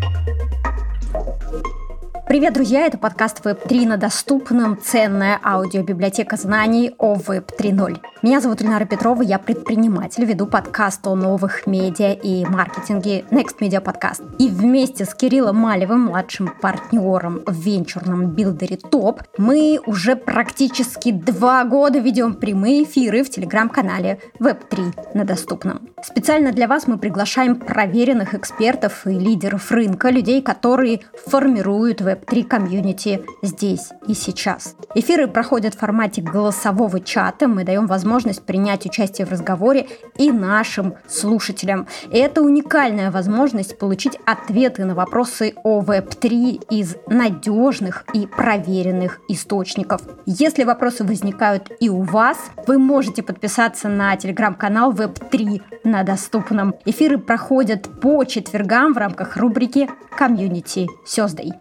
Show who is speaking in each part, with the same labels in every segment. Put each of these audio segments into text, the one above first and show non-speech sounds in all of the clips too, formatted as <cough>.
Speaker 1: Thank you. Привет, друзья! Это подкаст Web3 на доступном, ценная аудиобиблиотека знаний о Web 3.0. Меня зовут Ильнара Петрова, я предприниматель, веду подкаст о новых медиа и маркетинге Next Media Podcast. И вместе с Кириллом Малевым, младшим партнером в венчурном билдере ТОП, мы уже практически два года ведем прямые эфиры в телеграм-канале Web3 на доступном. Специально для вас мы приглашаем проверенных экспертов и лидеров рынка, людей, которые формируют Web Web3 комьюнити здесь и сейчас. Эфиры проходят в формате голосового чата. Мы даем возможность принять участие в разговоре и нашим слушателям. И это уникальная возможность получить ответы на вопросы о Web3 из надежных и проверенных источников. Если вопросы возникают и у вас, вы можете подписаться на телеграм-канал Web3 на доступном. Эфиры проходят по четвергам в рамках рубрики «Комьюнити Сёздой».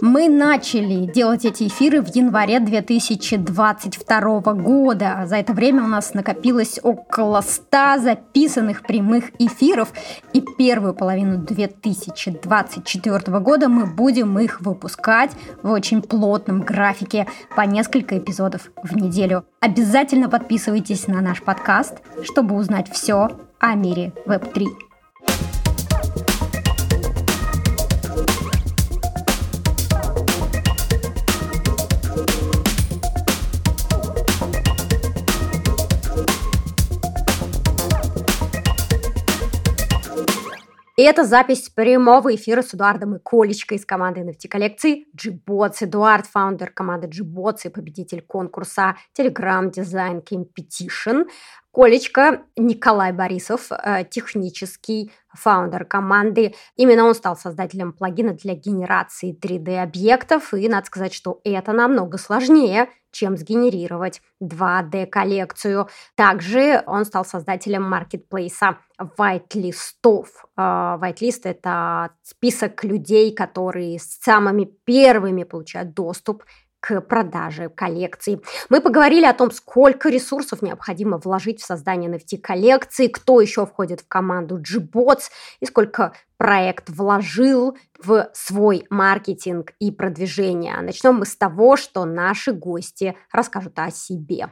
Speaker 1: Мы начали делать эти эфиры в январе 2022 года. За это время у нас накопилось около 100 записанных прямых эфиров. И первую половину 2024 года мы будем их выпускать в очень плотном графике по несколько эпизодов в неделю. Обязательно подписывайтесь на наш подкаст, чтобы узнать все о мире Web3. И это запись прямого эфира с Эдуардом и Колечкой из команды NFT коллекции Gbots. Эдуард, фаундер команды Gbots и победитель конкурса Telegram Design Competition. Колечка Николай Борисов, э, технический фаундер команды. Именно он стал создателем плагина для генерации 3D-объектов, и надо сказать, что это намного сложнее, чем сгенерировать 2D-коллекцию. Также он стал создателем маркетплейса вайт-листов. Вайт-лист – это список людей, которые самыми первыми получают доступ к продаже коллекции. Мы поговорили о том, сколько ресурсов необходимо вложить в создание NFT-коллекции, кто еще входит в команду Gbots и сколько проект вложил в свой маркетинг и продвижение. Начнем мы с того, что наши гости расскажут о себе.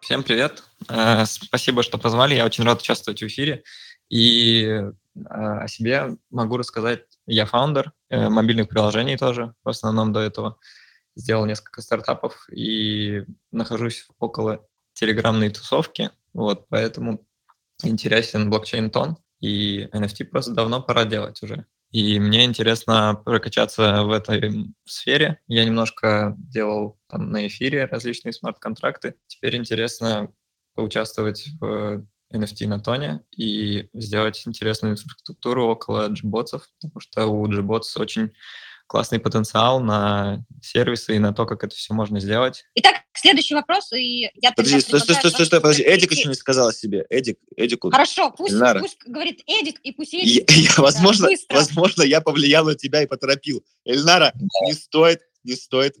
Speaker 2: Всем привет. Э, спасибо, что позвали. Я очень рад участвовать в эфире. И э, о себе могу рассказать. Я фаундер э, мобильных приложений тоже, в основном до этого. Сделал несколько стартапов и нахожусь около телеграммной тусовки. Вот, поэтому интересен блокчейн-тон. И NFT просто давно пора делать уже. И мне интересно прокачаться в этой сфере. Я немножко делал там на эфире различные смарт-контракты. Теперь интересно поучаствовать в NFT на тоне и сделать интересную инфраструктуру около джиботсов, потому что у джиботс очень классный потенциал на сервисы и на то, как это все можно сделать.
Speaker 3: Итак, следующий вопрос. И я
Speaker 4: подожди, стой, стой, стой, стой, стой, подожди. Эдик еще не сказал о себе. Эдик, Эдику.
Speaker 3: Хорошо, пусть, пусть говорит Эдик, и пусть Эдик.
Speaker 4: Я, я, возможно, возможно, я повлиял на тебя и поторопил. Эльнара, не стоит, не стоит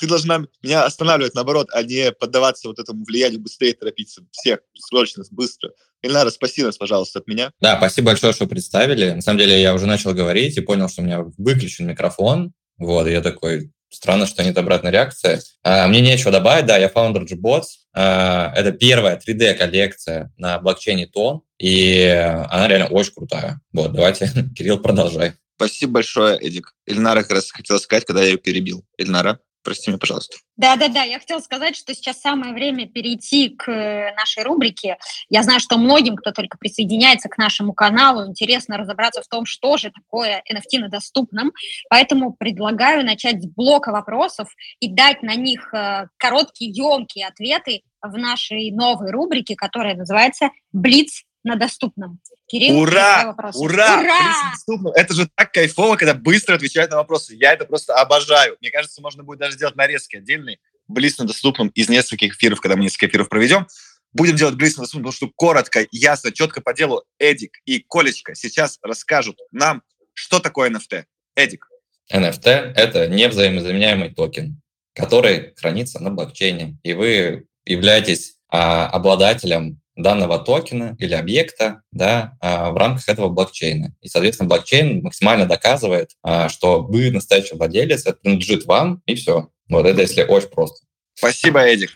Speaker 4: ты должна меня останавливать, наоборот, а не поддаваться вот этому влиянию, быстрее торопиться. Всех, срочно, быстро. Ильнара, спаси нас, пожалуйста, от меня.
Speaker 5: Да, спасибо большое, что представили. На самом деле, я уже начал говорить и понял, что у меня выключен микрофон. Вот, и я такой, странно, что нет обратной реакции. А, мне нечего добавить, да, я фаундер Gbots. А, это первая 3D-коллекция на блокчейне Тон, и она реально очень крутая. Вот, давайте, <laughs> Кирилл, продолжай.
Speaker 4: Спасибо большое, Эдик. Ильнара как раз хотела сказать, когда я ее перебил. Ильнара? Прости меня, пожалуйста.
Speaker 3: Да-да-да, я хотела сказать, что сейчас самое время перейти к э, нашей рубрике. Я знаю, что многим, кто только присоединяется к нашему каналу, интересно разобраться в том, что же такое NFT на доступном. Поэтому предлагаю начать с блока вопросов и дать на них э, короткие, емкие ответы в нашей новой рубрике, которая называется «Блиц на доступном».
Speaker 4: Кирилл, ура! Ура! Ура! Это же так кайфово, когда быстро отвечают на вопросы. Я это просто обожаю. Мне кажется, можно будет даже сделать нарезки отдельные, близко доступным из нескольких эфиров, когда мы несколько эфиров проведем. Будем делать близко доступным, потому что коротко, ясно, четко по делу Эдик и Колечка сейчас расскажут нам, что такое NFT. Эдик.
Speaker 5: NFT — это невзаимозаменяемый токен, который хранится на блокчейне, и вы являетесь а, обладателем данного токена или объекта да, а, в рамках этого блокчейна. И, соответственно, блокчейн максимально доказывает, а, что вы настоящий владелец, это принадлежит вам, и все. Вот это если очень просто.
Speaker 4: Спасибо, Эдик.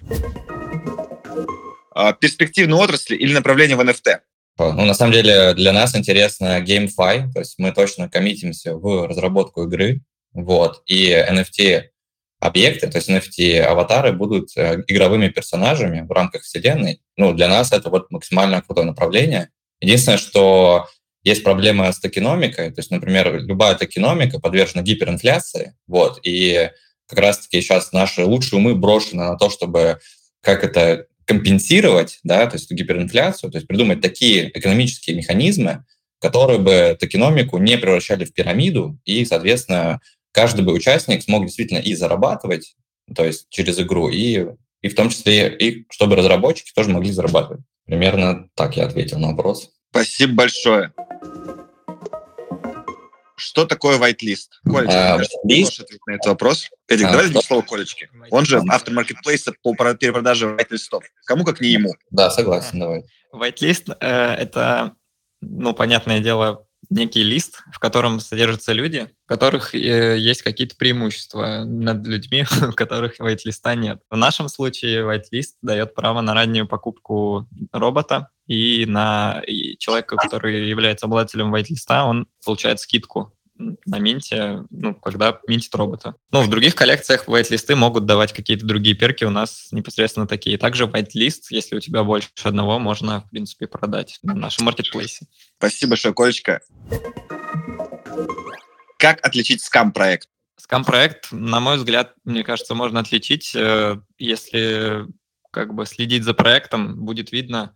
Speaker 4: А, перспективные отрасли или направление в NFT?
Speaker 5: Ну, на самом деле, для нас интересно GameFi, то есть мы точно коммитимся в разработку игры, вот, и NFT объекты, то есть NFT-аватары будут э, игровыми персонажами в рамках вселенной. Ну, для нас это вот максимально крутое направление. Единственное, что есть проблема с токеномикой, то есть, например, любая токеномика подвержена гиперинфляции, вот, и как раз-таки сейчас наши лучшие умы брошены на то, чтобы как это компенсировать, да, то есть гиперинфляцию, то есть придумать такие экономические механизмы, которые бы токеномику не превращали в пирамиду, и, соответственно, каждый бы участник смог действительно и зарабатывать, то есть через игру, и, и в том числе, и чтобы разработчики тоже могли зарабатывать. Примерно так я ответил на вопрос.
Speaker 4: Спасибо большое. Что такое whitelist? Колечка, а, можешь ответить на этот вопрос? Эдик, а, давай дадим слово Колечке. Он же автор маркетплейса по перепродаже whitelistов. Кому как не ему.
Speaker 5: Да, согласен, давай.
Speaker 2: Whitelist э, это, ну, понятное дело, некий лист, в котором содержатся люди, у которых э, есть какие-то преимущества над людьми, <laughs> у которых white-листа нет. В нашем случае white-лист дает право на раннюю покупку робота, и на и человека, который является обладателем white-листа, он получает скидку на минте, ну, когда минтит робота. Ну, в других коллекциях white-листы могут давать какие-то другие перки, у нас непосредственно такие. Также white-лист, если у тебя больше одного, можно, в принципе, продать на нашем маркетплейсе.
Speaker 4: Спасибо большое, Колечка. Как отличить скам-проект?
Speaker 2: Скам-проект, на мой взгляд, мне кажется, можно отличить, э, если как бы следить за проектом, будет видно,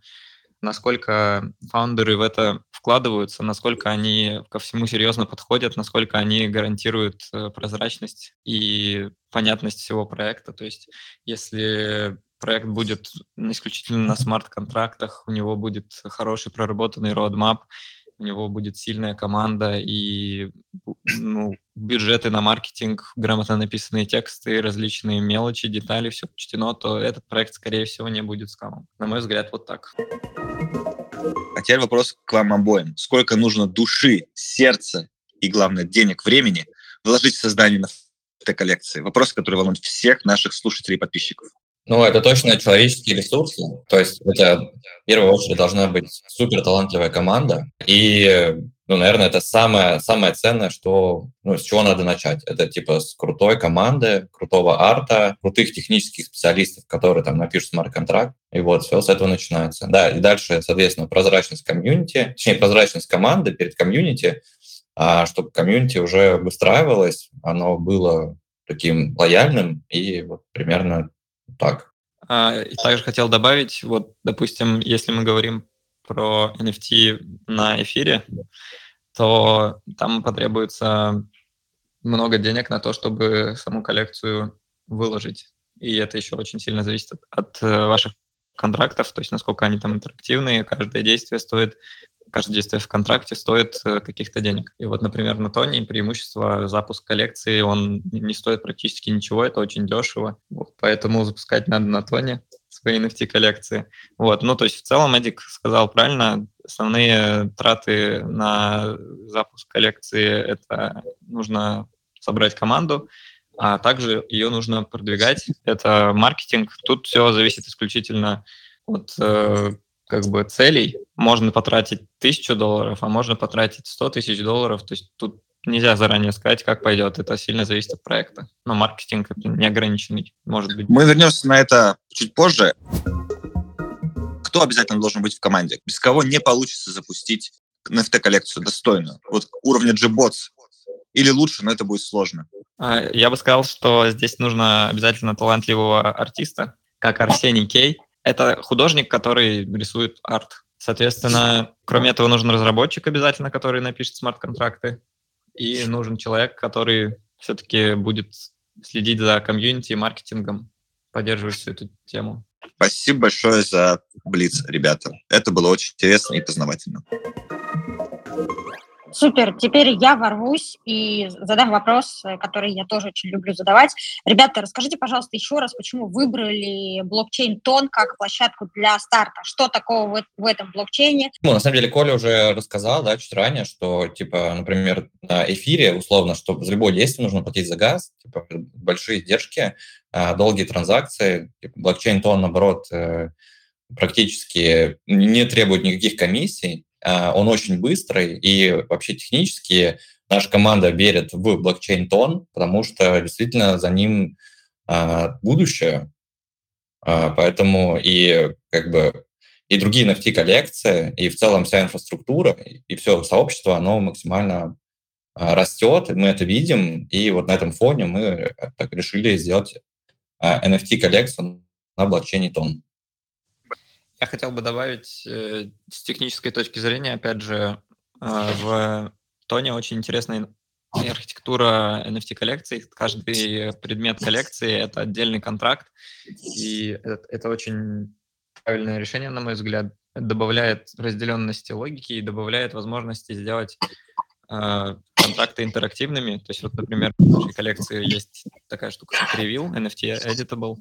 Speaker 2: насколько фаундеры в это вкладываются, насколько они ко всему серьезно подходят, насколько они гарантируют э, прозрачность и понятность всего проекта. То есть если проект будет исключительно на смарт-контрактах, у него будет хороший проработанный roadmap, у него будет сильная команда и ну, бюджеты на маркетинг, грамотно написанные тексты, различные мелочи, детали, все учтено, то этот проект, скорее всего, не будет скамом. На мой взгляд, вот так.
Speaker 4: А теперь вопрос к вам обоим. Сколько нужно души, сердца и, главное, денег, времени вложить в создание этой коллекции? Вопрос, который волнует всех наших слушателей и подписчиков.
Speaker 5: Ну, это точно человеческие ресурсы. То есть это в первую очередь должна быть супер талантливая команда. И, ну, наверное, это самое, самое ценное, что, ну, с чего надо начать. Это типа с крутой команды, крутого арта, крутых технических специалистов, которые там напишут смарт-контракт. И вот все с этого начинается. Да, и дальше, соответственно, прозрачность комьюнити, точнее, прозрачность команды перед комьюнити, а чтобы комьюнити уже выстраивалось, оно было таким лояльным и вот примерно так.
Speaker 2: А, и также хотел добавить, вот, допустим, если мы говорим про NFT на эфире, то там потребуется много денег на то, чтобы саму коллекцию выложить. И это еще очень сильно зависит от, от э, ваших контрактов, то есть насколько они там интерактивные, каждое действие стоит каждое действие в контракте стоит э, каких-то денег. И вот, например, на Тоне преимущество запуск коллекции, он не стоит практически ничего, это очень дешево. Вот, поэтому запускать надо на Тоне свои NFT-коллекции. Вот, ну, то есть в целом Эдик сказал правильно, основные траты на запуск коллекции — это нужно собрать команду, а также ее нужно продвигать. Это маркетинг. Тут все зависит исключительно от э, как бы целей. Можно потратить тысячу долларов, а можно потратить сто тысяч долларов. То есть тут нельзя заранее сказать, как пойдет. Это сильно зависит от проекта. Но маркетинг это неограниченный, может быть.
Speaker 4: Мы вернемся на это чуть позже. Кто обязательно должен быть в команде? Без кого не получится запустить NFT-коллекцию достойную? Вот уровня Gbots или лучше, но это будет сложно.
Speaker 2: А, я бы сказал, что здесь нужно обязательно талантливого артиста, как Арсений Кей. Это художник, который рисует арт. Соответственно, кроме этого нужен разработчик обязательно, который напишет смарт-контракты. И нужен человек, который все-таки будет следить за комьюнити и маркетингом, поддерживать всю эту тему.
Speaker 4: Спасибо большое за Блиц, ребята. Это было очень интересно и познавательно.
Speaker 3: Супер, теперь я ворвусь и задам вопрос, э, который я тоже очень люблю задавать. Ребята, расскажите, пожалуйста, еще раз, почему выбрали блокчейн Тон как площадку для старта? Что такого в, в этом блокчейне?
Speaker 5: Ну, на самом деле, Коля уже рассказал, да, чуть ранее, что, типа, например, на эфире, условно, что за любое действие нужно платить за газ, типа, большие издержки, а, долгие транзакции. Типа, блокчейн Тон, наоборот, э, практически не требует никаких комиссий, он очень быстрый, и вообще технически наша команда верит в блокчейн Тон, потому что действительно за ним а, будущее. А, поэтому и как бы и другие NFT-коллекции, и в целом вся инфраструктура, и все сообщество, оно максимально растет, мы это видим, и вот на этом фоне мы так решили сделать NFT-коллекцию на блокчейне Тон.
Speaker 2: Я хотел бы добавить э, с технической точки зрения, опять же, э, в Тоне очень интересная архитектура NFT-коллекций. Каждый предмет коллекции — это отдельный контракт, и это, это очень правильное решение, на мой взгляд. добавляет разделенности логики и добавляет возможности сделать э, контракты интерактивными. То есть вот, например, в нашей коллекции есть такая штука, как Reveal, NFT Editable,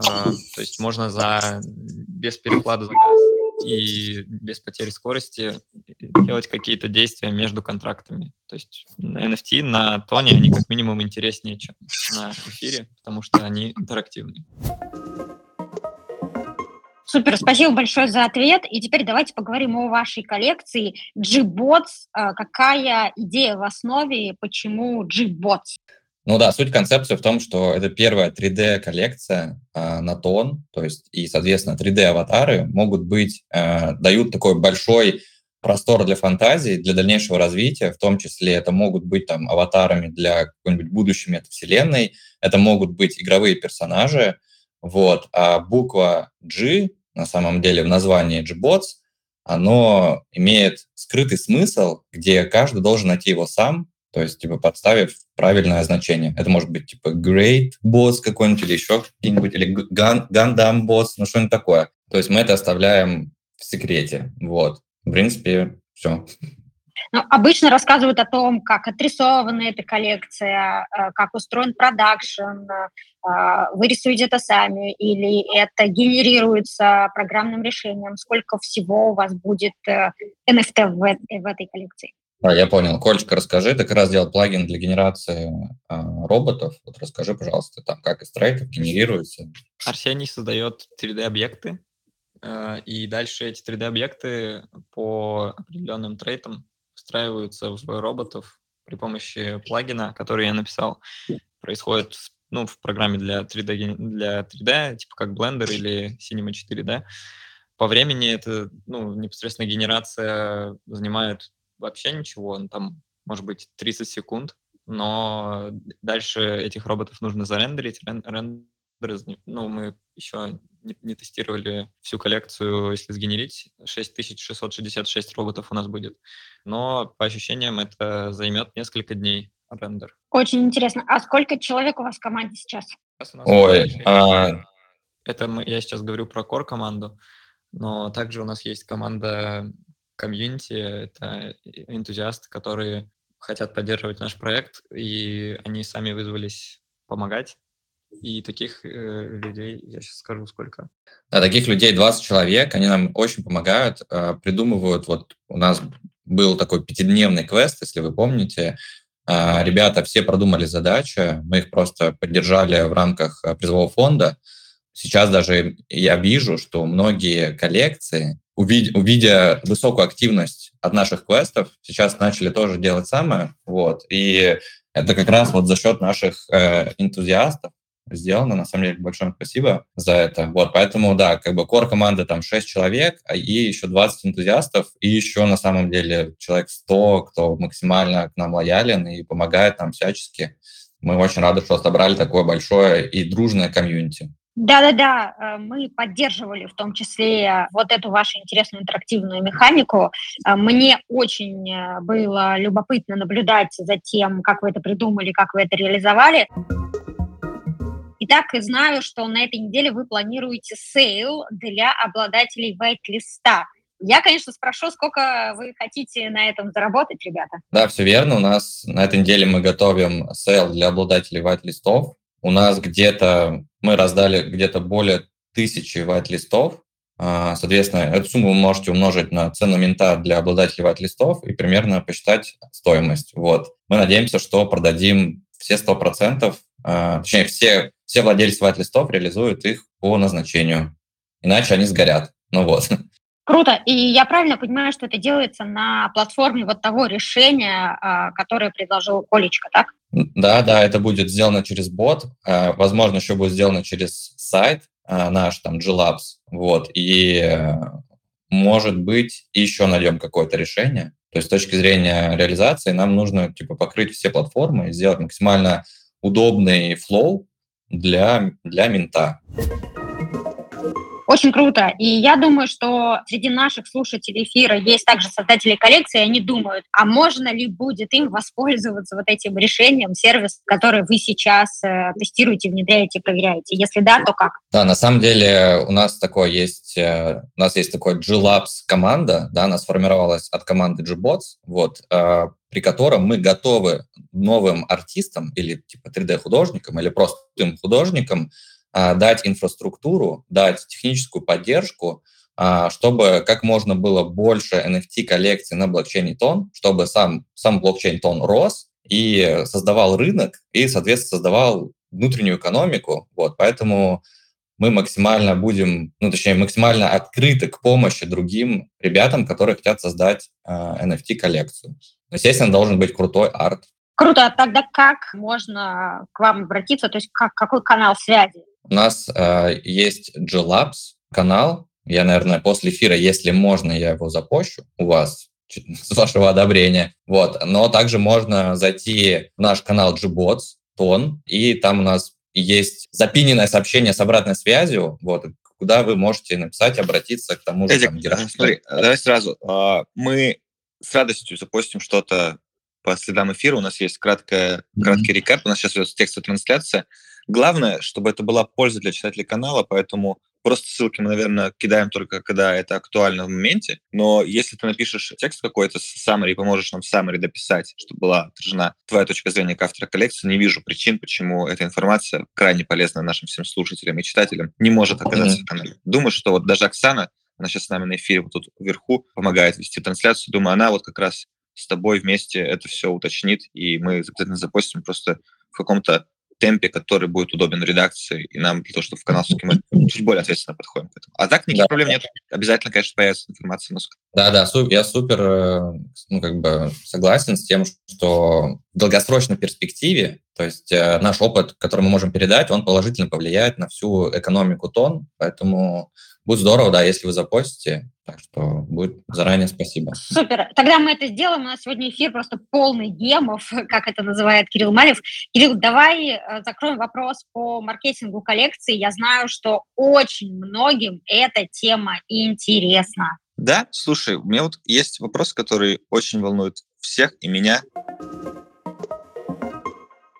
Speaker 2: то есть можно за без переклада за газ и без потери скорости делать какие-то действия между контрактами. То есть NFT на тоне они как минимум интереснее, чем на эфире, потому что они интерактивные.
Speaker 3: Супер, спасибо большое за ответ. И теперь давайте поговорим о вашей коллекции G-Bots. А, какая идея в основе, почему G-Bots?
Speaker 5: Ну да, суть концепции в том, что это первая 3D-коллекция э, на тон, то есть и, соответственно, 3D-аватары могут быть, э, дают такой большой простор для фантазии, для дальнейшего развития, в том числе это могут быть там аватарами для какой-нибудь будущей метавселенной, это могут быть игровые персонажи, вот, а буква G, на самом деле, в названии G-Bots, оно имеет скрытый смысл, где каждый должен найти его сам, то есть, типа, подставив правильное значение. Это может быть, типа, great boss какой-нибудь или еще какие-нибудь, или Gundam boss, ну, что-нибудь такое. То есть мы это оставляем в секрете. Вот. В принципе, все.
Speaker 3: Ну, обычно рассказывают о том, как отрисована эта коллекция, э, как устроен продакшн, э, вы рисуете это сами или это генерируется программным решением, сколько всего у вас будет NFT э, в этой коллекции?
Speaker 5: Да, я понял. Кольчика, расскажи, ты как раз делал плагин для генерации э, роботов. Вот расскажи, пожалуйста, там как из трейтов генерируется.
Speaker 2: Арсений создает 3D-объекты, э, и дальше эти 3D-объекты по определенным трейтам встраиваются в роботов при помощи плагина, который я написал. Происходит ну, в программе для 3D, для 3D, типа как Blender или Cinema 4D. По времени это ну, непосредственно генерация занимает вообще ничего, ну, там, может быть, 30 секунд, но дальше этих роботов нужно зарендерить. Рен, рендеры, ну, мы еще не, не тестировали всю коллекцию, если сгенерить. 6666 роботов у нас будет. Но по ощущениям это займет несколько дней рендер.
Speaker 3: Очень интересно. А сколько человек у вас в команде сейчас? сейчас
Speaker 5: Ой, а...
Speaker 2: это мы, я сейчас говорю про core команду, но также у нас есть команда комьюнити, это энтузиасты, которые хотят поддерживать наш проект, и они сами вызвались помогать. И таких э, людей, я сейчас скажу, сколько.
Speaker 5: Да, таких людей 20 человек, они нам очень помогают, э, придумывают, вот у нас был такой пятидневный квест, если вы помните, э, ребята все продумали задачи, мы их просто поддержали в рамках э, призового фонда. Сейчас даже я вижу, что многие коллекции, увидя, высокую активность от наших квестов, сейчас начали тоже делать самое. Вот. И это как раз вот за счет наших э, энтузиастов сделано. На самом деле, большое спасибо за это. Вот, поэтому, да, как бы кор команды там 6 человек, а и еще 20 энтузиастов, и еще на самом деле человек 100, кто максимально к нам лоялен и помогает нам всячески. Мы очень рады, что собрали такое большое и дружное community.
Speaker 3: Да-да-да, э, мы поддерживали в том числе вот эту вашу интересную интерактивную механику. Э, мне очень э, было любопытно наблюдать за тем, как вы это придумали, как вы это реализовали. Итак, знаю, что на этой неделе вы планируете sale для обладателей whitelist -а. Я, конечно, спрошу, сколько вы хотите на этом заработать, ребята?
Speaker 5: Да, все верно. У нас на этой неделе мы готовим sale для обладателей whitelist -ов. У нас где-то, мы раздали где-то более тысячи whitelist -ов. А, соответственно, эту сумму вы можете умножить на цену mint -а для обладателей whitelist -ов и примерно посчитать стоимость. Вот. Мы надеемся, что продадим все 100%, а, точнее, все, все владельцы whitelist -ов реализуют их по назначению. Иначе они сгорят. Ну вот.
Speaker 3: Круто. И я правильно понимаю, что это делается на платформе вот того решения, а, которое предложил Колечко, так?
Speaker 5: Да, да, это будет сделано через бот. А, возможно, еще будет сделано через сайт а, наш, там, Glabs. Вот. И, э, может быть, еще найдем какое-то решение. То есть с точки зрения реализации нам нужно типа покрыть все платформы и сделать максимально удобный флоу для, для мента.
Speaker 3: Очень круто. И я думаю, что среди наших слушателей эфира есть также создатели коллекции, и они думают, а можно ли будет им воспользоваться вот этим решением, сервис, который вы сейчас э, тестируете, внедряете, проверяете? Если да, то как?
Speaker 5: Да, на самом деле у нас такое есть, э, у нас есть такой G-Labs команда, да, она сформировалась от команды G-Bots, вот, э, при котором мы готовы новым артистам или типа 3D-художникам или просто художникам а, дать инфраструктуру, дать техническую поддержку, а, чтобы как можно было больше NFT-коллекций на блокчейне Тон, чтобы сам, сам блокчейн Тон рос и создавал рынок, и, соответственно, создавал внутреннюю экономику. Вот, поэтому мы максимально будем, ну, точнее, максимально открыты к помощи другим ребятам, которые хотят создать э, а, NFT-коллекцию. Естественно, должен быть крутой арт.
Speaker 3: Круто. А тогда как можно к вам обратиться? То есть как, какой канал связи?
Speaker 5: У нас э, есть G-Labs канал. Я, наверное, после эфира, если можно, я его запущу у вас <laughs> с вашего одобрения. Вот. Но также можно зайти в наш канал Gbots, Тон, и там у нас есть запиненное сообщение с обратной связью, вот, куда вы можете написать, обратиться к тому же.
Speaker 4: Эдик, там, Герасиму. смотри, давай сразу. А, мы с радостью запустим что-то по следам эфира. У нас есть краткая, mm-hmm. краткий рекап. У нас сейчас идет текстовая трансляция. Главное, чтобы это была польза для читателей канала, поэтому просто ссылки мы, наверное, кидаем только, когда это актуально в моменте. Но если ты напишешь текст какой-то с summary и поможешь нам summary дописать, чтобы была отражена твоя точка зрения как автора коллекции, не вижу причин, почему эта информация крайне полезна нашим всем слушателям и читателям не может оказаться mm-hmm. в канале. Думаю, что вот даже Оксана, она сейчас с нами на эфире вот тут вверху помогает вести трансляцию. Думаю, она вот как раз с тобой вместе это все уточнит, и мы обязательно запустим просто в каком-то темпе, который будет удобен редакции, и нам для того, чтобы в канал мы чуть более ответственно подходим к этому. А так никаких да. проблем нет. Обязательно, конечно, появится информация. Но...
Speaker 5: Да, да, я супер, э, ну, как бы согласен с тем, что в долгосрочной перспективе, то есть э, наш опыт, который мы можем передать, он положительно повлияет на всю экономику тон, поэтому будет здорово, да, если вы запостите, так что будет заранее спасибо.
Speaker 3: Супер. Тогда мы это сделаем. У нас сегодня эфир просто полный гемов, <laughs> как это называет Кирилл Малев. Кирилл, давай э, закроем вопрос по маркетингу коллекции. Я знаю, что очень многим эта тема интересна.
Speaker 4: Да, слушай, у меня вот есть вопрос, который очень волнует всех и меня.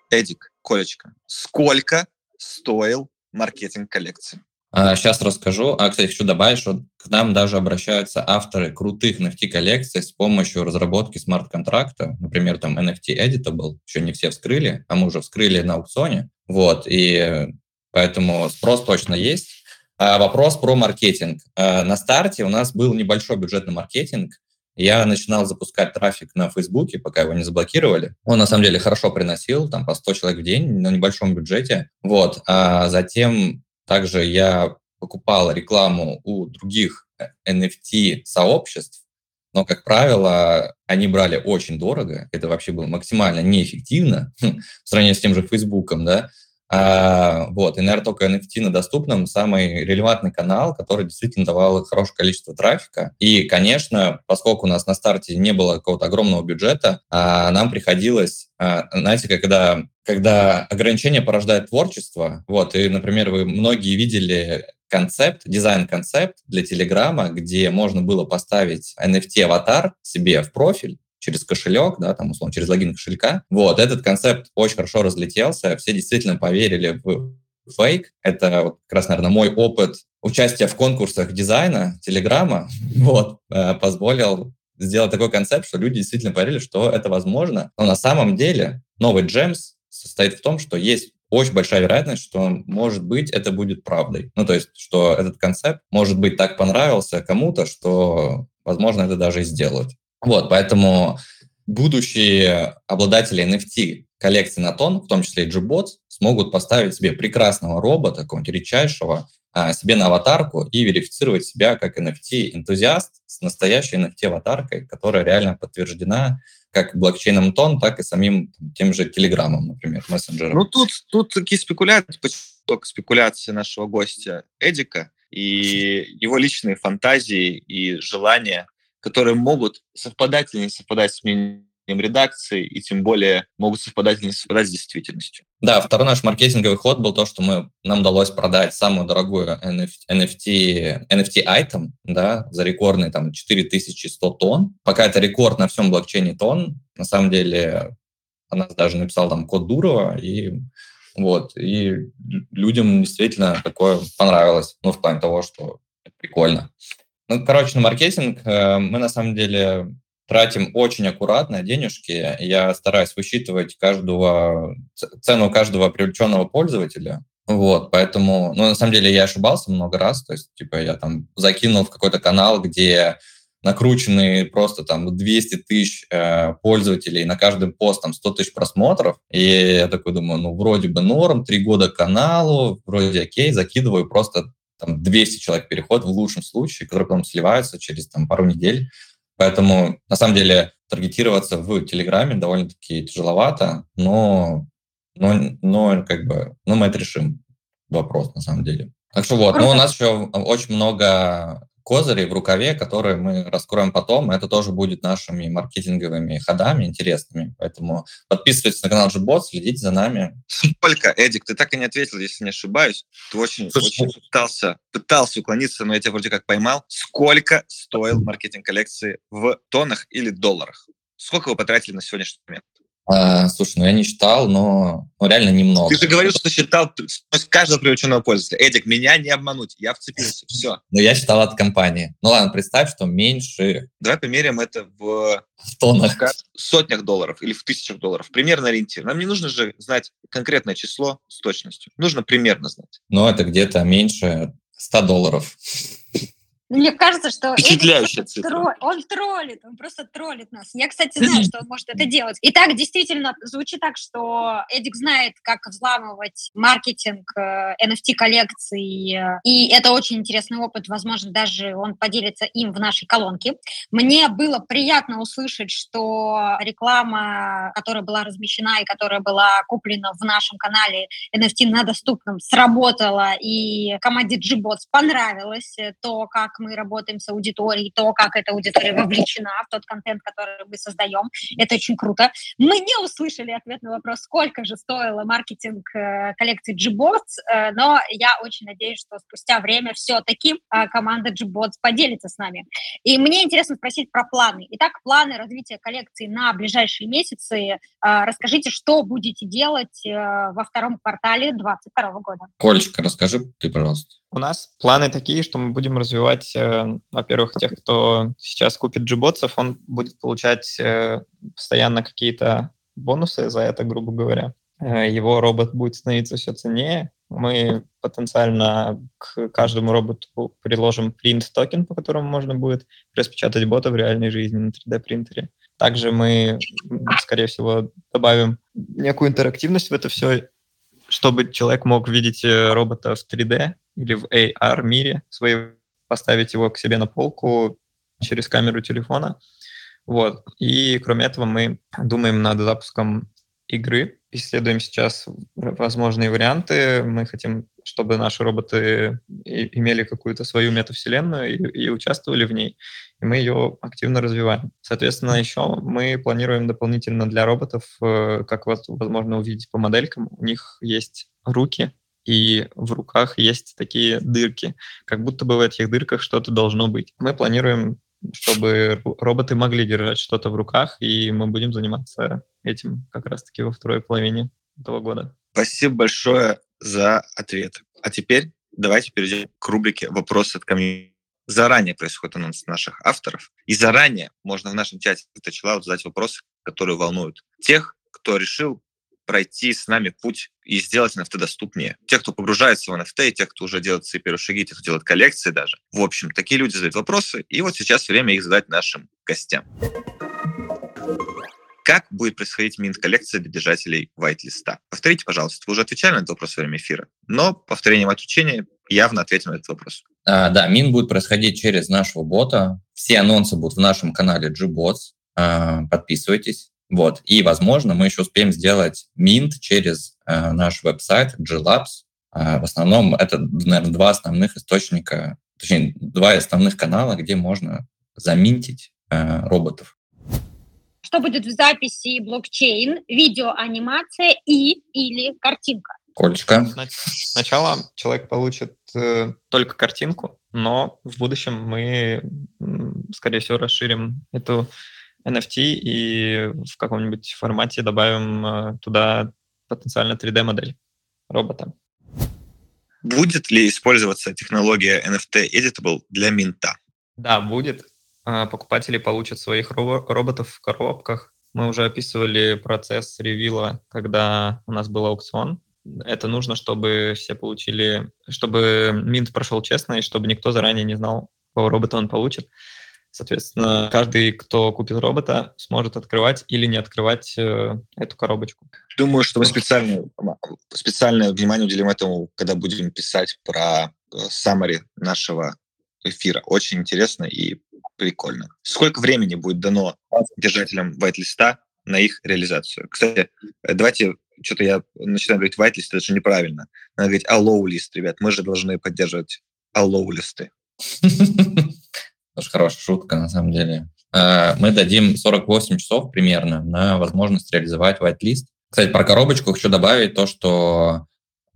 Speaker 4: Эдик, Колечка, сколько стоил маркетинг коллекции?
Speaker 5: Сейчас а, расскажу. А, кстати, хочу добавить, что к нам даже обращаются авторы крутых NFT-коллекций с помощью разработки смарт-контракта. Например, там NFT Editable, еще не все вскрыли, а мы уже вскрыли на аукционе. Вот, и поэтому спрос точно есть. А вопрос про маркетинг. А, на старте у нас был небольшой бюджетный маркетинг. Я начинал запускать трафик на Фейсбуке, пока его не заблокировали. Он, на самом деле, хорошо приносил, там, по 100 человек в день на небольшом бюджете. Вот. А затем также я покупал рекламу у других NFT-сообществ, но, как правило, они брали очень дорого. Это вообще было максимально неэффективно <laughs> в сравнении с тем же Фейсбуком, да. А, вот, и, наверное, только NFT на доступном самый релевантный канал, который действительно давал хорошее количество трафика. И, конечно, поскольку у нас на старте не было какого-то огромного бюджета, а, нам приходилось, а, знаете, когда, когда ограничение порождает творчество, вот, и, например, вы многие видели концепт, дизайн-концепт для Телеграма, где можно было поставить NFT-аватар себе в профиль, через кошелек, да, там, условно, через логин кошелька. Вот, этот концепт очень хорошо разлетелся, все действительно поверили в фейк. Это вот как раз, наверное, мой опыт участие в конкурсах дизайна Телеграма <laughs> вот, э, позволил сделать такой концепт, что люди действительно поверили, что это возможно. Но на самом деле новый Джемс состоит в том, что есть очень большая вероятность, что, может быть, это будет правдой. Ну, то есть, что этот концепт, может быть, так понравился кому-то, что, возможно, это даже и сделают. Вот, поэтому будущие обладатели NFT коллекции на тон, в том числе и Gbots, смогут поставить себе прекрасного робота, какого-нибудь редчайшего, а, себе на аватарку и верифицировать себя как NFT-энтузиаст с настоящей NFT-аватаркой, которая реально подтверждена как блокчейном Тон, так и самим тем же Телеграмом, например, мессенджером.
Speaker 4: Ну, тут, тут такие спекуляции, только спекуляции нашего гостя Эдика и его личные фантазии и желания, которые могут совпадать или не совпадать с мнением редакции, и тем более могут совпадать или не совпадать с действительностью.
Speaker 5: Да, второй наш маркетинговый ход был то, что мы, нам удалось продать самую дорогую NFT, NFT item да, за рекордные там, 4100 тонн. Пока это рекорд на всем блокчейне тонн, на самом деле она даже написала там код Дурова, и вот, и людям действительно такое понравилось, ну, в плане того, что прикольно. Ну, короче, на маркетинг э, мы на самом деле тратим очень аккуратно денежки. Я стараюсь высчитывать каждого, цену каждого привлеченного пользователя. Вот, поэтому, ну, на самом деле я ошибался много раз, то есть, типа, я там закинул в какой-то канал, где накручены просто там 200 тысяч э, пользователей, на каждый пост там 100 тысяч просмотров, и я такой думаю, ну, вроде бы норм, три года каналу, вроде окей, закидываю просто там 200 человек переход в лучшем случае, которые потом сливаются через там пару недель, Поэтому, на самом деле, таргетироваться в Телеграме довольно-таки тяжеловато, но, но, но как бы, ну, мы это решим. Вопрос, на самом деле. Так что вот, ну, у нас еще очень много козырей в рукаве, которые мы раскроем потом. Это тоже будет нашими маркетинговыми ходами интересными. Поэтому подписывайтесь на канал Gbot, следите за нами.
Speaker 4: Сколько, Эдик, ты так и не ответил, если не ошибаюсь. Ты очень, очень пытался, пытался уклониться, но я тебя вроде как поймал. Сколько стоил маркетинг коллекции в тоннах или долларах? Сколько вы потратили на сегодняшний момент?
Speaker 5: А, слушай, ну я не считал, но ну, реально немного.
Speaker 4: Ты же говорил, что считал каждого привлеченного пользователя. Эдик, меня не обмануть, я вцепился, <laughs> все.
Speaker 5: Ну я считал от компании. Ну ладно, представь, что меньше...
Speaker 4: Давай померяем это в...
Speaker 5: В тоннах.
Speaker 4: В сотнях долларов или в тысячах долларов. Примерно ориентир. Нам не нужно же знать конкретное число с точностью. Нужно примерно знать.
Speaker 5: Ну это где-то меньше 100 долларов.
Speaker 3: Мне кажется, что
Speaker 4: Впечатляющая цифра.
Speaker 3: Тролль, он троллит, он просто троллит нас. Я, кстати, знаю, что он может это делать. И так действительно звучит так, что Эдик знает, как взламывать маркетинг NFT-коллекций, э, и это очень интересный опыт. Возможно, даже он поделится им в нашей колонке. Мне было приятно услышать, что реклама, которая была размещена и которая была куплена в нашем канале NFT на доступном, сработала, и команде Gbots понравилось то, как мы работаем с аудиторией, то, как эта аудитория вовлечена в тот контент, который мы создаем. Это очень круто. Мы не услышали ответ на вопрос, сколько же стоило маркетинг э, коллекции Gbots, э, но я очень надеюсь, что спустя время все-таки э, команда Gbots поделится с нами. И мне интересно спросить про планы. Итак, планы развития коллекции на ближайшие месяцы. Расскажите, что будете делать во втором квартале 2022 года.
Speaker 5: Колечка, расскажи ты, пожалуйста.
Speaker 2: У нас планы такие, что мы будем развивать, э, во-первых, тех, кто сейчас купит джиботсов, он будет получать э, постоянно какие-то бонусы за это, грубо говоря. Э, его робот будет становиться все ценнее. Мы потенциально к каждому роботу приложим принт-токен, по которому можно будет распечатать бота в реальной жизни на 3D-принтере. Также мы, скорее всего, добавим некую интерактивность в это все, чтобы человек мог видеть робота в 3D, или в AR-мире своей, поставить его к себе на полку через камеру телефона. Вот. И кроме этого мы думаем над запуском игры, исследуем сейчас возможные варианты. Мы хотим, чтобы наши роботы имели какую-то свою метавселенную и, и участвовали в ней, и мы ее активно развиваем. Соответственно, еще мы планируем дополнительно для роботов, э, как вот возможно увидеть по моделькам, у них есть руки, и в руках есть такие дырки, как будто бы в этих дырках что-то должно быть. Мы планируем, чтобы роботы могли держать что-то в руках, и мы будем заниматься этим как раз-таки во второй половине этого года.
Speaker 4: Спасибо большое за ответ. А теперь давайте перейдем к рубрике «Вопросы от комьюнити». Заранее происходит анонс наших авторов, и заранее можно в нашем чате Touchloud задать вопросы, которые волнуют тех, кто решил пройти с нами путь и сделать NFT доступнее. Те, кто погружается в NFT, и те, кто уже делает свои первые шаги, те, кто делает коллекции даже. В общем, такие люди задают вопросы, и вот сейчас время их задать нашим гостям. Как будет происходить минт-коллекция для держателей white-листа? Повторите, пожалуйста. Вы уже отвечали на этот вопрос во время эфира, но повторением отвечения явно ответим на этот вопрос.
Speaker 5: А, да, мин будет происходить через нашего бота. Все анонсы будут в нашем канале GBots. А, подписывайтесь. Вот. И, возможно, мы еще успеем сделать минт через а, наш веб-сайт GLabs. А, в основном это, наверное, два основных источника, точнее, два основных канала, где можно заминтить а, роботов
Speaker 3: что будет в записи блокчейн, видеоанимация и или картинка.
Speaker 5: Колечко.
Speaker 2: Сначала человек получит э, только картинку, но в будущем мы, скорее всего, расширим эту NFT и в каком-нибудь формате добавим э, туда потенциально 3D-модель робота.
Speaker 4: Будет ли использоваться технология NFT Editable для минта?
Speaker 2: Да, будет. А, покупатели получат своих роботов в коробках. Мы уже описывали процесс ревила, когда у нас был аукцион. Это нужно, чтобы все получили, чтобы минт прошел честно, и чтобы никто заранее не знал, какого робота он получит. Соответственно, каждый, кто купит робота, сможет открывать или не открывать э, эту коробочку.
Speaker 4: Думаю, что мы специально, специальное внимание уделим этому, когда будем писать про э, summary нашего эфира. Очень интересно и прикольно. Сколько времени будет дано держателям whitelist на их реализацию? Кстати, э, давайте что-то я начинаю говорить whitelist, это же неправильно. Надо говорить allow list, ребят. Мы же должны поддерживать allow листы. <laughs>
Speaker 5: Тоже хорошая шутка, на самом деле. Э, мы дадим 48 часов примерно на возможность реализовать whitelist. Кстати, про коробочку хочу добавить то, что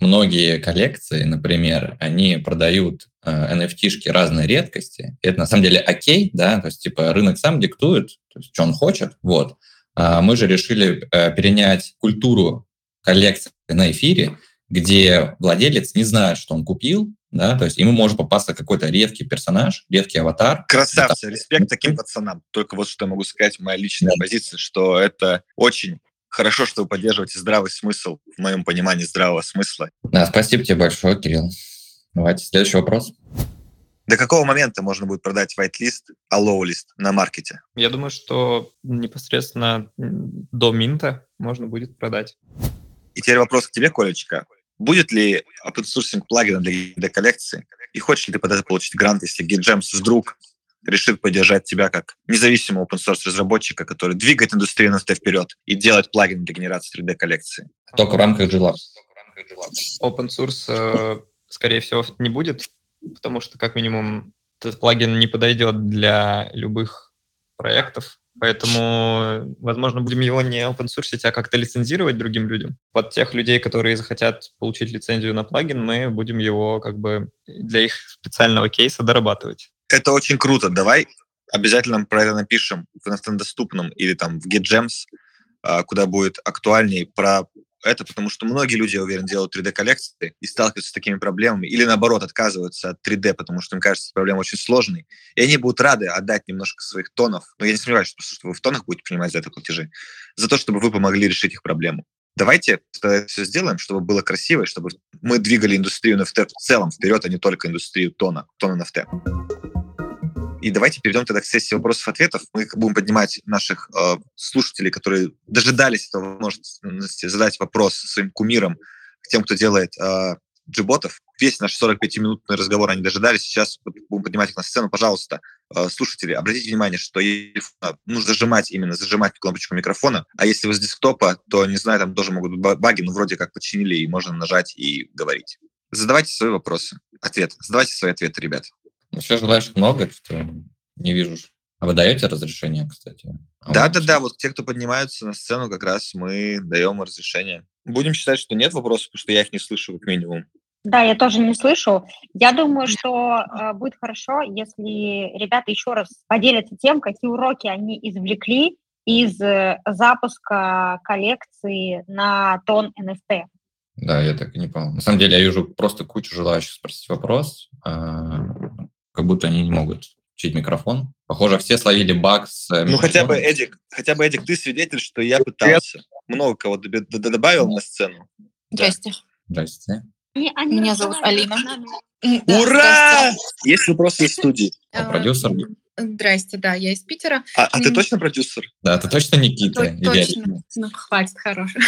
Speaker 5: многие коллекции, например, они продают э, NFT-шки разной редкости. Это на самом деле окей, да, то есть типа рынок сам диктует, то есть, что он хочет, вот. А мы же решили э, перенять культуру коллекции на эфире, где владелец не знает, что он купил, да, то есть ему может попасться какой-то редкий персонаж, редкий аватар.
Speaker 4: Красавцы, респект таким пацанам. Только вот что я могу сказать, моя личная да. позиция, что это очень хорошо, что вы поддерживаете здравый смысл, в моем понимании здравого смысла.
Speaker 5: Да, спасибо тебе большое, Кирилл. Давайте следующий вопрос.
Speaker 4: До какого момента можно будет продать whitelist, а low-list на маркете?
Speaker 2: Я думаю, что непосредственно до минта можно будет продать.
Speaker 4: И теперь вопрос к тебе, Колечка. Будет ли open sourcing плагина для коллекции? И хочешь ли ты под это получить грант, если GitGems вдруг решит поддержать тебя как независимого open source разработчика, который двигает индустрию NFT вперед и делает плагин для генерации 3D коллекции.
Speaker 5: Только в рамках GLabs.
Speaker 2: Open source, э, скорее всего, не будет, потому что, как минимум, этот плагин не подойдет для любых проектов, Поэтому, возможно, будем его не open source, а как-то лицензировать другим людям. Под тех людей, которые захотят получить лицензию на плагин, мы будем его как бы для их специального кейса дорабатывать.
Speaker 4: Это очень круто. Давай обязательно про это напишем в доступном или там в GitGems, а, куда будет актуальней про это, потому что многие люди, я уверен, делают 3D-коллекции и сталкиваются с такими проблемами, или наоборот, отказываются от 3D, потому что им кажется, эта проблема очень сложной, и они будут рады отдать немножко своих тонов, но я не сомневаюсь, что вы в тонах будете принимать за это платежи, за то, чтобы вы помогли решить их проблему. Давайте все сделаем, чтобы было красиво, и чтобы мы двигали индустрию NFT в целом вперед, а не только индустрию тона, тона NFT. И давайте перейдем тогда к сессии вопросов-ответов. Мы будем поднимать наших э, слушателей, которые дожидались этого возможности задать вопрос своим кумирам, тем, кто делает э, джиботов. Весь наш 45-минутный разговор они дожидались. Сейчас будем поднимать их на сцену. Пожалуйста, э, слушатели, обратите внимание, что нужно зажимать именно, зажимать кнопочку микрофона. А если вы с десктопа, то, не знаю, там тоже могут быть баги, но вроде как починили, и можно нажать и говорить. Задавайте свои вопросы, ответы. Задавайте свои ответы, ребят.
Speaker 5: Еще желающих много, что не вижу. А вы даете разрешение, кстати?
Speaker 4: Да-да-да, вот те, кто поднимаются на сцену, как раз мы даем разрешение. Будем считать, что нет вопросов, потому что я их не слышу как минимум.
Speaker 3: Да, я тоже не слышу. Я думаю, что э, будет хорошо, если ребята еще раз поделятся тем, какие уроки они извлекли из э, запуска коллекции на тон NFT.
Speaker 5: Да, я так и не понял. На самом деле я вижу просто кучу желающих спросить вопрос, а, как будто они не могут включить микрофон. Похоже, все словили баг с
Speaker 4: э, Ну, хотя бы, Эдик, хотя бы, Эдик, ты свидетель, что я пытался. Много кого добавил на сцену.
Speaker 6: Здрасте.
Speaker 5: Здрасте.
Speaker 6: Меня зовут Алина.
Speaker 4: Ура! Есть вопросы из студии?
Speaker 5: А, продюсер?
Speaker 6: Здрасте, да, я из Питера.
Speaker 4: А, а ты точно продюсер?
Speaker 5: Да, ты точно Никита?
Speaker 6: Точно. Ну, хватит, хороший.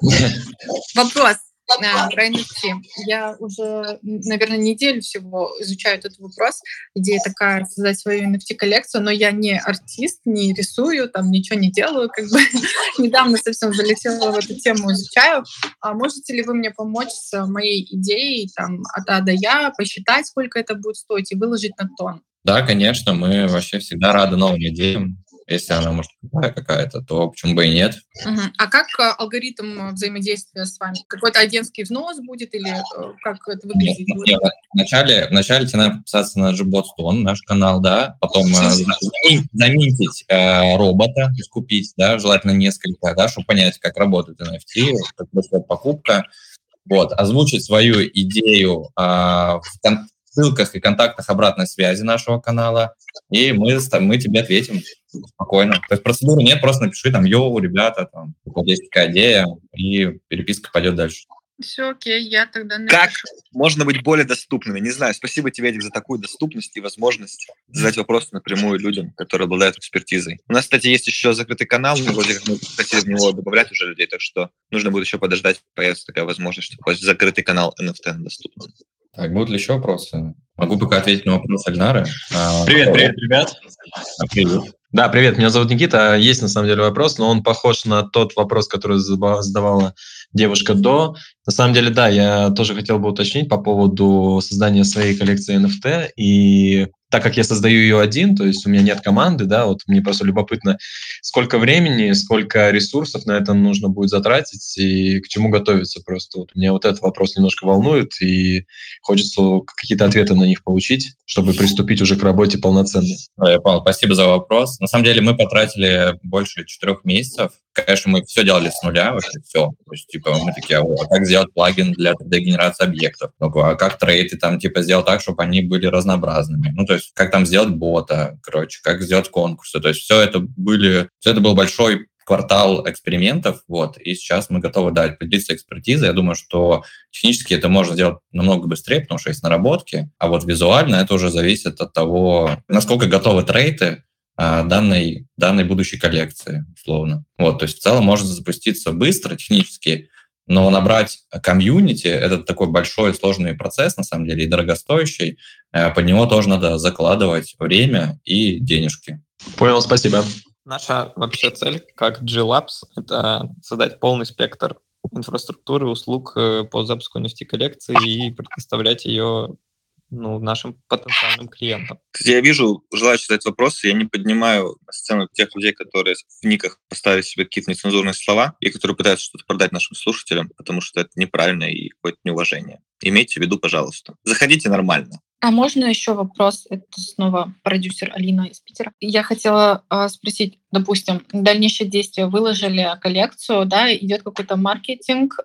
Speaker 6: <laughs> Вопрос про NFT. Я уже, наверное, неделю всего изучаю этот вопрос. Идея такая, создать свою NFT-коллекцию, но я не артист, не рисую, там ничего не делаю, как бы <laughs> недавно совсем залетела в эту тему, изучаю. А можете ли вы мне помочь с моей идеей, там, от А до Я, посчитать, сколько это будет стоить и выложить на тон?
Speaker 5: Да, конечно, мы вообще всегда рады новым идеям. Если она, может, крутая какая-то, то почему бы и нет.
Speaker 6: Угу. А как э, алгоритм взаимодействия с вами? Какой-то агентский взнос будет или э, как это выглядит? Нет,
Speaker 5: нет, вначале, вначале тебе надо подписаться на Gbotstone, наш канал, да, потом э, заметить э, робота, купить, да, желательно несколько, да, чтобы понять, как работает NFT, как происходит покупка, вот, озвучить свою идею э, в, ссылках и контактах обратной связи нашего канала, и мы, мы тебе ответим спокойно. То есть процедуры нет, просто напиши там, йоу, ребята, там, вот есть такая идея, и переписка пойдет дальше.
Speaker 6: Все окей, я тогда напишу.
Speaker 4: Как можно быть более доступными? Не знаю, спасибо тебе, Эдик, за такую доступность и возможность задать вопросы напрямую людям, которые обладают экспертизой. У нас, кстати, есть еще закрытый канал, мы вроде как мы хотели в него добавлять уже людей, так что нужно будет еще подождать, появится такая возможность, чтобы закрытый канал NFT доступен.
Speaker 5: Так, будут ли еще вопросы? Могу пока ответить на вопрос Альнары.
Speaker 2: А, привет, привет, ребят.
Speaker 5: А, привет.
Speaker 2: Да, привет, меня зовут Никита. Есть на самом деле вопрос, но он похож на тот вопрос, который задавала девушка до. На самом деле, да, я тоже хотел бы уточнить по поводу создания своей коллекции NFT. И так как я создаю ее один, то есть у меня нет команды, да, вот мне просто любопытно, сколько времени, сколько ресурсов на это нужно будет затратить и к чему готовиться просто. Вот меня вот этот вопрос немножко волнует, и хочется какие-то ответы на них получить, чтобы приступить уже к работе полноценно.
Speaker 5: Я понял, спасибо за вопрос. На самом деле мы потратили больше четырех месяцев конечно, мы все делали с нуля, вообще все. То есть, типа, мы такие, а как сделать плагин для 3D-генерации объектов? Ну, а как трейты там, типа, сделать так, чтобы они были разнообразными? Ну, то есть, как там сделать бота, короче, как сделать конкурсы. То есть, все это были, все это был большой квартал экспериментов, вот, и сейчас мы готовы дать поделиться экспертизой. Я думаю, что технически это можно сделать намного быстрее, потому что есть наработки, а вот визуально это уже зависит от того, насколько готовы трейты, а, данной, данной будущей коллекции, условно. Вот, то есть в целом можно запуститься быстро, технически, но набрать комьюнити — это такой большой сложный процесс, на самом деле, и дорогостоящий. Э, под него тоже надо закладывать время и денежки.
Speaker 2: Понял, спасибо. Наша вообще цель, как G-Labs, это создать полный спектр инфраструктуры, услуг э, по запуску NFT-коллекции и предоставлять ее ну, нашим потенциальным клиентам.
Speaker 4: Я вижу желающих задать вопросы, я не поднимаю на сцену тех людей, которые в никах поставили себе какие-то нецензурные слова и которые пытаются что-то продать нашим слушателям, потому что это неправильно и какое-то неуважение. Имейте в виду, пожалуйста. Заходите нормально.
Speaker 6: А можно еще вопрос? Это снова продюсер Алина из Питера. Я хотела э, спросить, допустим, дальнейшие действия выложили коллекцию, да, идет какой-то маркетинг,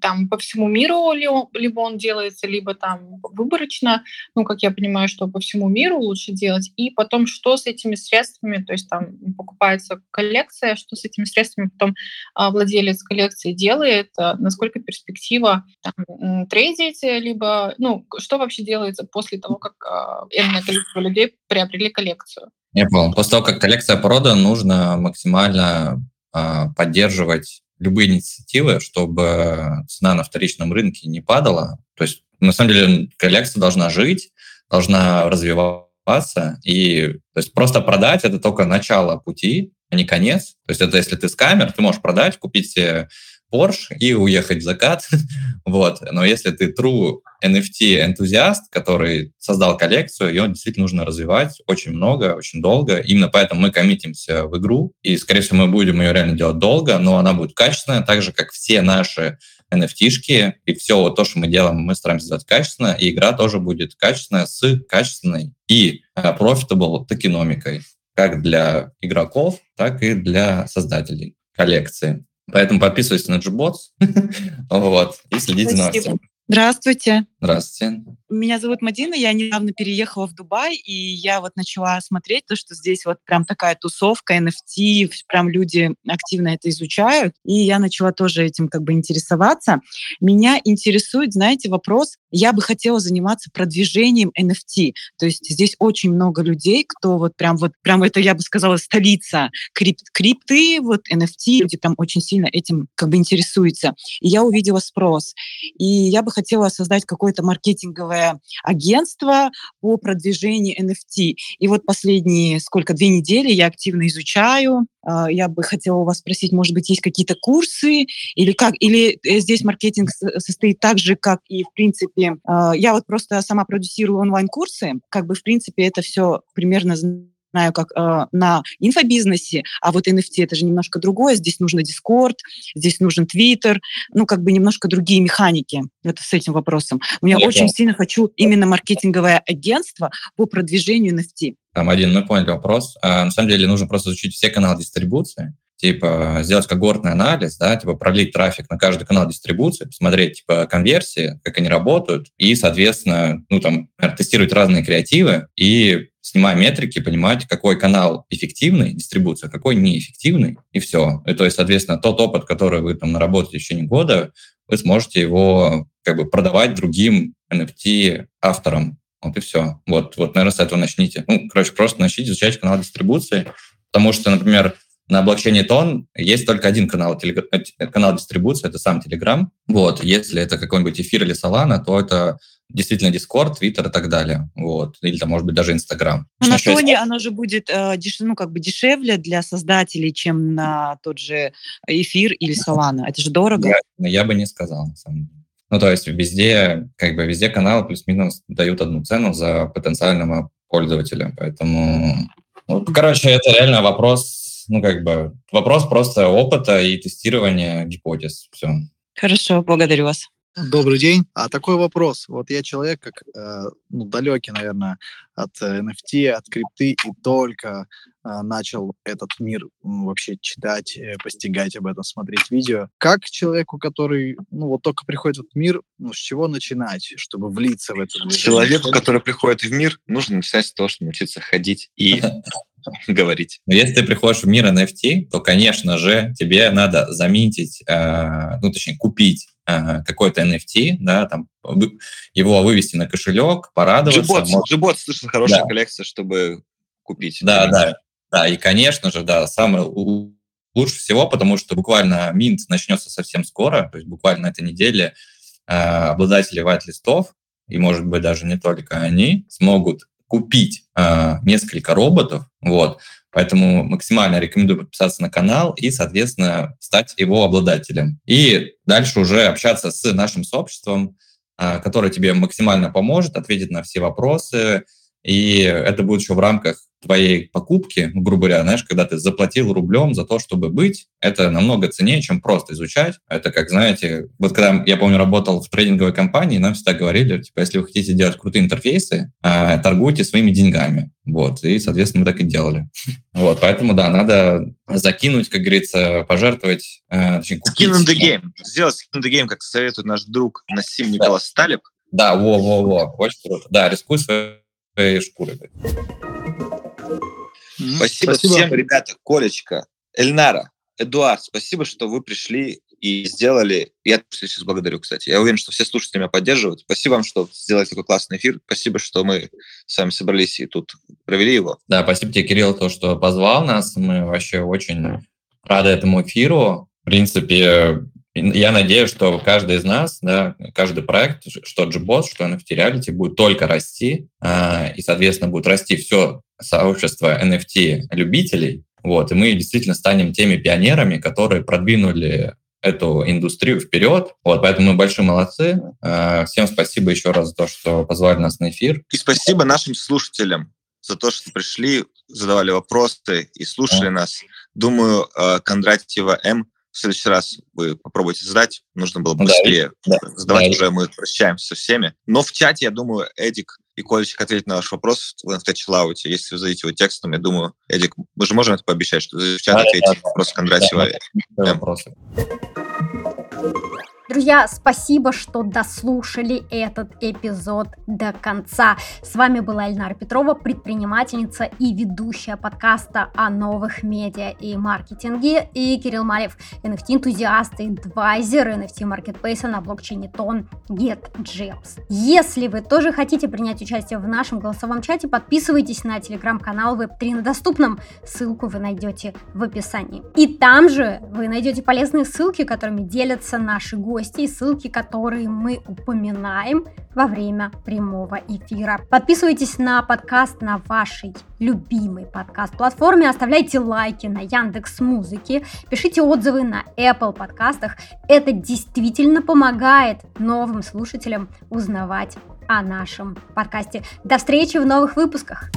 Speaker 6: там по всему миру либо он делается, либо там выборочно, ну, как я понимаю, что по всему миру лучше делать, и потом что с этими средствами, то есть там покупается коллекция, что с этими средствами потом а, владелец коллекции делает, а, насколько перспектива там, трейдить, либо, ну, что вообще делается после того, как а, энное количество людей приобрели коллекцию?
Speaker 5: Я понял. После того, как коллекция продана, нужно максимально а, поддерживать любые инициативы, чтобы цена на вторичном рынке не падала. То есть, на самом деле, коллекция должна жить, должна развиваться, и то есть просто продать — это только начало пути, а не конец. То есть это если ты скамер, ты можешь продать, купить себе Porsche и уехать в закат. <laughs> вот. Но если ты true NFT-энтузиаст, который создал коллекцию, ее действительно нужно развивать очень много, очень долго. Именно поэтому мы коммитимся в игру, и, скорее всего, мы будем ее реально делать долго, но она будет качественная, так же, как все наши NFT-шки, и все вот то, что мы делаем, мы стараемся сделать качественно, и игра тоже будет качественная с качественной и э, profitable токеномикой, как для игроков, так и для создателей коллекции. Поэтому подписывайтесь на Gbots <laughs> вот, и следите за новостями.
Speaker 7: Здравствуйте.
Speaker 5: Здравствуйте.
Speaker 7: Меня зовут Мадина, я недавно переехала в Дубай, и я вот начала смотреть то, что здесь вот прям такая тусовка, NFT, прям люди активно это изучают, и я начала тоже этим как бы интересоваться. Меня интересует, знаете, вопрос, я бы хотела заниматься продвижением NFT, то есть здесь очень много людей, кто вот прям вот, прям это, я бы сказала, столица крип, крипты, вот NFT, люди прям очень сильно этим как бы интересуются. И я увидела спрос, и я бы хотела создать какое-то маркетинговое агентство по продвижению NFT. И вот последние, сколько, две недели я активно изучаю. А, я бы хотела у вас спросить, может быть, есть какие-то курсы или как? Или э, здесь маркетинг состоит так же, как и, в принципе, а, я вот просто сама продюсирую онлайн-курсы, как бы, в принципе, это все примерно знаю, как э, на инфобизнесе, а вот NFT это же немножко другое. Здесь нужно Discord, здесь нужен Twitter, ну, как бы немножко другие механики это с этим вопросом. У меня Я очень сильно хочу именно маркетинговое агентство по продвижению NFT.
Speaker 5: Там один, мы поняли вопрос. А, на самом деле нужно просто изучить все каналы дистрибуции, типа сделать когортный анализ, да, типа пролить трафик на каждый канал дистрибуции, посмотреть типа конверсии, как они работают, и, соответственно, ну там тестировать разные креативы и снимая метрики, понимать, какой канал эффективный, дистрибуция, какой неэффективный, и все. И то есть, соответственно, тот опыт, который вы там наработаете в течение года, вы сможете его как бы продавать другим NFT-авторам. Вот и все. Вот, вот, наверное, с этого начните. Ну, короче, просто начните изучать канал дистрибуции, потому что, например, на блокчейне Тон есть только один канал, телег... Э, канал дистрибуции, это сам Telegram. Вот, если это какой-нибудь эфир или Solana, то это действительно Discord, Twitter и так далее. Вот. Или там, может быть, даже Instagram.
Speaker 7: Но на есть... оно же будет э, деш... ну, как бы дешевле для создателей, чем на тот же эфир или Solana. Это же дорого.
Speaker 5: Я, я бы не сказал, на самом деле. Ну, то есть везде, как бы везде каналы плюс-минус дают одну цену за потенциального пользователя. Поэтому, ну, короче, это реально вопрос, ну, как бы, вопрос просто опыта и тестирования гипотез. Все.
Speaker 7: Хорошо, благодарю вас.
Speaker 8: Добрый день. А такой вопрос. Вот я человек, как э, ну, далекий, наверное, от NFT, от крипты, и только э, начал этот мир ну, вообще читать, э, постигать об этом, смотреть видео. Как человеку, который ну, вот только приходит в этот мир, ну, с чего начинать, чтобы влиться в этот
Speaker 4: мир? Человеку, который приходит в мир, нужно начинать с того, что научиться ходить и <laughs> <laughs> говорить.
Speaker 5: Если ты приходишь в мир NFT, то, конечно же, тебе надо заметить, э, ну, точнее, купить э, какой-то NFT, да, там, его вывести на кошелек, порадоваться.
Speaker 4: Джибот, может... Джибот слышал, хорошая да. коллекция, чтобы купить.
Speaker 5: Да, да, да, и, конечно же, да, самое лучше всего, потому что буквально минт начнется совсем скоро, то есть буквально на этой неделе э, обладатели вайт-листов, и, может быть, даже не только они, смогут купить э, несколько роботов, вот, поэтому максимально рекомендую подписаться на канал и, соответственно, стать его обладателем. И дальше уже общаться с нашим сообществом, э, которое тебе максимально поможет, ответит на все вопросы, и это будет еще в рамках твоей покупки, грубо говоря, знаешь, когда ты заплатил рублем за то, чтобы быть, это намного ценнее, чем просто изучать. Это как, знаете, вот когда я помню, работал в трейдинговой компании, нам всегда говорили, типа, если вы хотите делать крутые интерфейсы, э, торгуйте своими деньгами. Вот, и, соответственно, мы так и делали. Вот, поэтому, да, надо закинуть, как говорится, пожертвовать,
Speaker 4: э, точнее, купить. Skin in the game. Сделать skin in the game, как советует наш друг Насим Николас да. Сталиб.
Speaker 5: Да, во-во-во, очень круто. Да, рискуй своей шкурой.
Speaker 4: Спасибо, спасибо всем, ребята. Колечка, Эльнара, Эдуард, спасибо, что вы пришли и сделали... Я сейчас благодарю, кстати. Я уверен, что все слушатели меня поддерживают. Спасибо вам, что сделали такой классный эфир. Спасибо, что мы с вами собрались и тут провели его.
Speaker 5: Да, спасибо тебе, Кирилл, то, что позвал нас. Мы вообще очень рады этому эфиру. В принципе, я надеюсь, что каждый из нас, да, каждый проект, что GBOS, что NFT Reality, будет только расти, э, и, соответственно, будет расти все сообщество NFT-любителей, вот, и мы действительно станем теми пионерами, которые продвинули эту индустрию вперед. Вот, поэтому мы большие молодцы. Э, всем спасибо еще раз за то, что позвали нас на эфир.
Speaker 4: И спасибо нашим слушателям за то, что пришли, задавали вопросы и слушали а. нас. Думаю, э, Кондратьева М в следующий раз вы попробуйте задать, нужно было быстрее да, задавать, да. уже мы прощаемся со всеми. Но в чате, я думаю, Эдик и Колечек ответит на ваш вопрос в Чиллауте. Если вы зададите его текстом, я думаю, Эдик, мы же можем это пообещать, что в чат да, ответите да, вопрос Кондратьева. Да, да. Вопросы.
Speaker 1: Друзья, спасибо, что дослушали этот эпизод до конца. С вами была Эльнара Петрова, предпринимательница и ведущая подкаста о новых медиа и маркетинге, и Кирилл Малев, NFT-энтузиаст и адвайзер NFT-маркетплейса на блокчейне Тон GetJabs. Если вы тоже хотите принять участие в нашем голосовом чате, подписывайтесь на телеграм-канал Web3 на доступном. Ссылку вы найдете в описании. И там же вы найдете полезные ссылки, которыми делятся наши гости гостей, ссылки которые мы упоминаем во время прямого эфира. Подписывайтесь на подкаст на вашей любимой подкаст-платформе, оставляйте лайки на Яндекс Музыке, пишите отзывы на Apple подкастах. Это действительно помогает новым слушателям узнавать о нашем подкасте. До встречи в новых выпусках!